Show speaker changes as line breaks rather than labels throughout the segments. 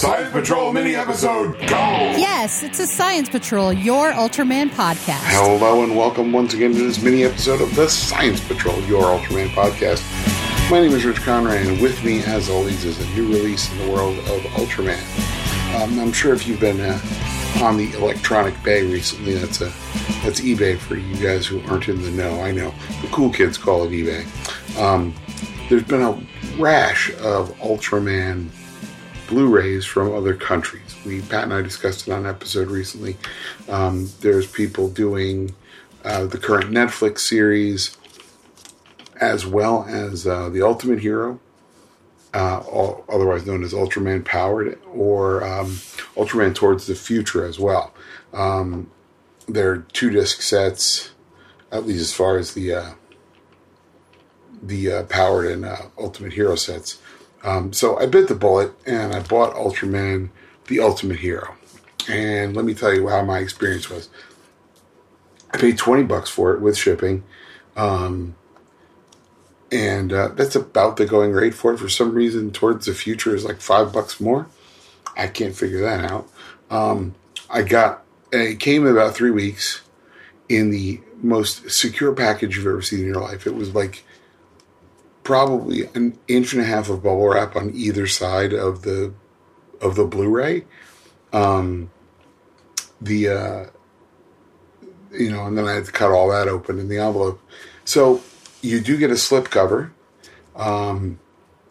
Science Patrol mini episode, go!
Yes, it's a Science Patrol, your Ultraman podcast.
Hello and welcome once again to this mini episode of the Science Patrol, your Ultraman podcast. My name is Rich Conroy, and with me, as always, is a new release in the world of Ultraman. Um, I'm sure if you've been uh, on the Electronic Bay recently, that's a that's eBay for you guys who aren't in the know. I know the cool kids call it eBay. Um, there's been a rash of Ultraman Blu-rays from other countries. We Pat and I discussed it on an episode recently. Um, there's people doing uh, the current Netflix series, as well as uh, the Ultimate Hero, uh, all, otherwise known as Ultraman Powered, or um, Ultraman Towards the Future as well. Um, they're two disc sets, at least as far as the uh, the uh, Powered and uh, Ultimate Hero sets. Um, so I bit the bullet and I bought Ultraman, the Ultimate Hero. And let me tell you how my experience was. I paid 20 bucks for it with shipping. Um, and uh, that's about the going rate for it. For some reason, towards the future is like five bucks more. I can't figure that out. Um, I got it came in about three weeks in the most secure package you've ever seen in your life. It was like probably an inch and a half of bubble wrap on either side of the of the Blu-ray. Um, the uh, you know, and then I had to cut all that open in the envelope. So you do get a slip cover. Um,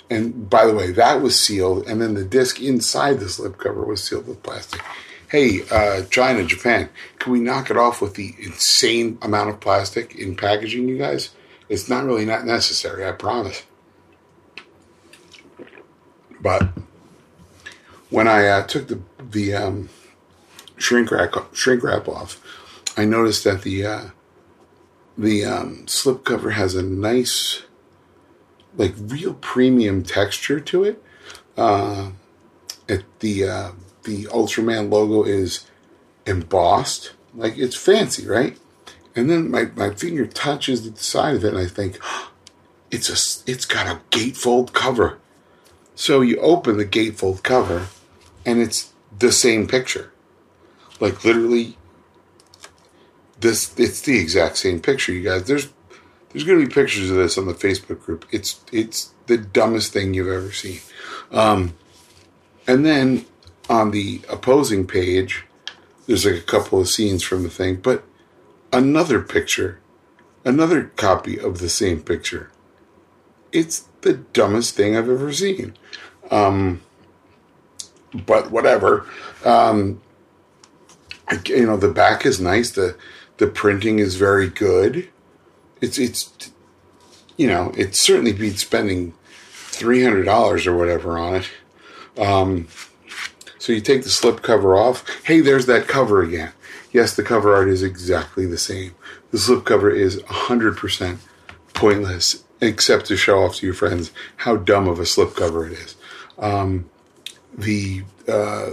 and by the way, that was sealed, and then the disc inside the slip cover was sealed with plastic. Hey, uh, China, Japan, can we knock it off with the insane amount of plastic in packaging, you guys? It's not really not necessary, I promise. But when I uh, took the the um, shrink wrap shrink wrap off, I noticed that the uh, the um, slip cover has a nice, like real premium texture to it. Uh, it the uh, the Ultraman logo is embossed, like it's fancy, right? And then my, my finger touches the side of it, and I think it's a it's got a gatefold cover. So you open the gatefold cover, and it's the same picture, like literally. This it's the exact same picture, you guys. There's there's going to be pictures of this on the Facebook group. It's it's the dumbest thing you've ever seen. Um, and then on the opposing page, there's like a couple of scenes from the thing, but another picture, another copy of the same picture. It's the dumbest thing I've ever seen. Um, but whatever. Um, you know, the back is nice. The the printing is very good. It's it's you know, it certainly beats spending three hundred dollars or whatever on it. Um, so you take the slip cover off. Hey, there's that cover again. Yes, the cover art is exactly the same. The slip cover is 100% pointless, except to show off to your friends how dumb of a slip cover it is. Um, the uh,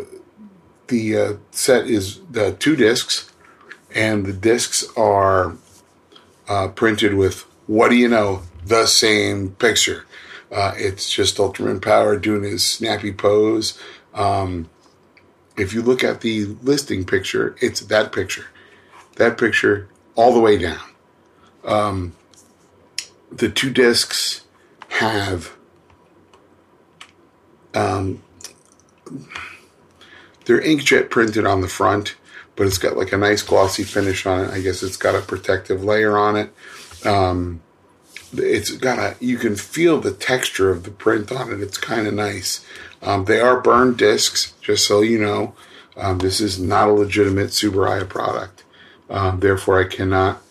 the uh, set is the two discs, and the discs are uh, printed with what do you know the same picture. Uh, it's just Ultraman Power doing his snappy pose. Um, if you look at the listing picture, it's that picture, that picture all the way down. Um, the two discs have um, they're inkjet printed on the front, but it's got like a nice glossy finish on it. I guess it's got a protective layer on it. Um, it's got a you can feel the texture of the print on it. It's kind of nice. Um, they are burned discs, just so you know. Um, this is not a legitimate Tsuburaya product. Um, therefore, I cannot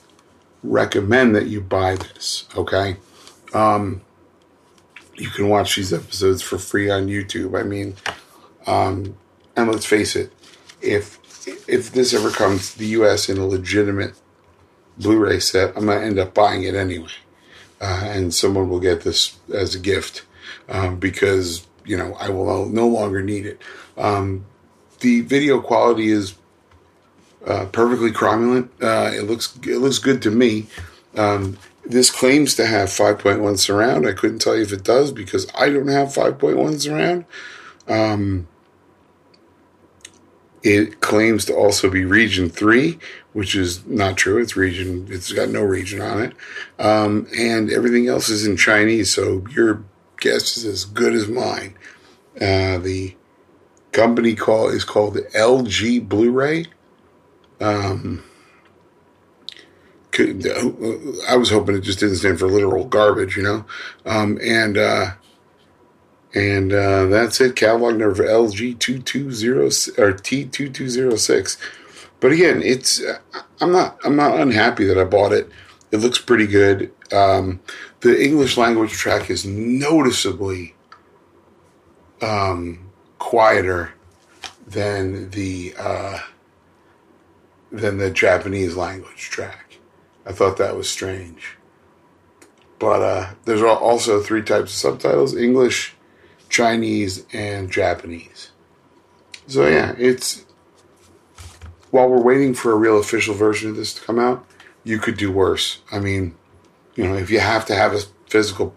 recommend that you buy this. Okay. Um, you can watch these episodes for free on YouTube. I mean, um, and let's face it, if if this ever comes to the U.S. in a legitimate Blu-ray set, I'm gonna end up buying it anyway, uh, and someone will get this as a gift um, because you know I will no longer need it. Um, the video quality is uh, perfectly cromulent. Uh, it looks it looks good to me. Um, this claims to have 5.1 surround. I couldn't tell you if it does because I don't have 5.1 surround. Um, It claims to also be Region Three, which is not true. It's region. It's got no region on it, um, and everything else is in Chinese. So your guess is as good as mine. Uh, the company call is called the LG Blu-ray. Um, uh, I was hoping it just didn't stand for literal garbage, you know, um, and uh, and uh, that's it. Catalog number for LG two two zero or T two two zero six. But again, it's I'm not I'm not unhappy that I bought it. It looks pretty good. Um, the English language track is noticeably um, quieter than the uh, than the Japanese language track. I thought that was strange. But uh, there's also three types of subtitles: English, Chinese, and Japanese. So yeah, it's while we're waiting for a real official version of this to come out, you could do worse. I mean, you know, if you have to have a physical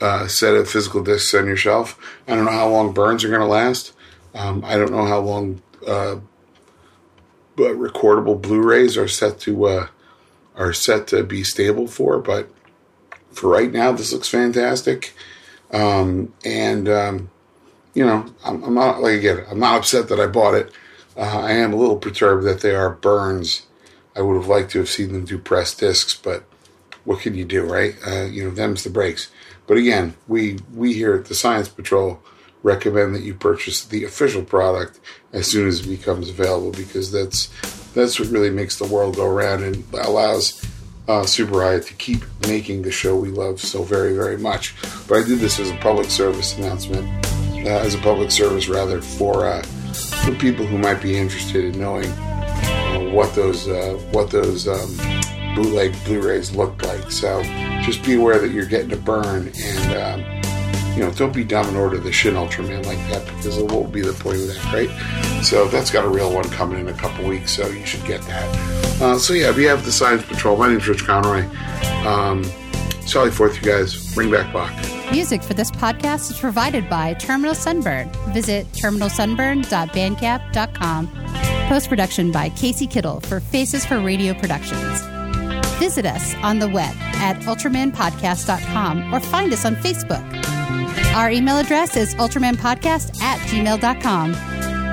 uh, set of physical discs on your shelf, I don't know how long burns are going to last. Um, I don't know how long uh, recordable Blu-rays are set to uh, are set to be stable for, but for right now, this looks fantastic. Um, and um, you know, I'm, I'm, not like again, I'm not upset that I bought it. Uh, I am a little perturbed that they are burns. I would have liked to have seen them do press discs, but what can you do, right? Uh, you know, them's the breaks. But again, we we here at the Science Patrol recommend that you purchase the official product as soon as it becomes available because that's that's what really makes the world go around and allows uh, Tsuburaya to keep making the show we love so very very much. But I did this as a public service announcement, uh, as a public service rather for uh, for people who might be interested in knowing uh, what those uh, what those um, bootleg Blu-rays look like. So just be aware that you're getting a burn and. Um, you know, don't be dumb and order the Shin Ultraman like that because it won't be the point of that, right? So that's got a real one coming in a couple weeks, so you should get that. Uh, so yeah, we have the Science Patrol. My name's Rich Conroy. Um, Sally Forth, you guys. Bring back Bach.
Music for this podcast is provided by Terminal Sunburn. Visit terminalsunburn.bandcamp.com. Post production by Casey Kittel for Faces for Radio Productions. Visit us on the web at ultramanpodcast.com or find us on Facebook. Our email address is ultramanpodcast at gmail.com.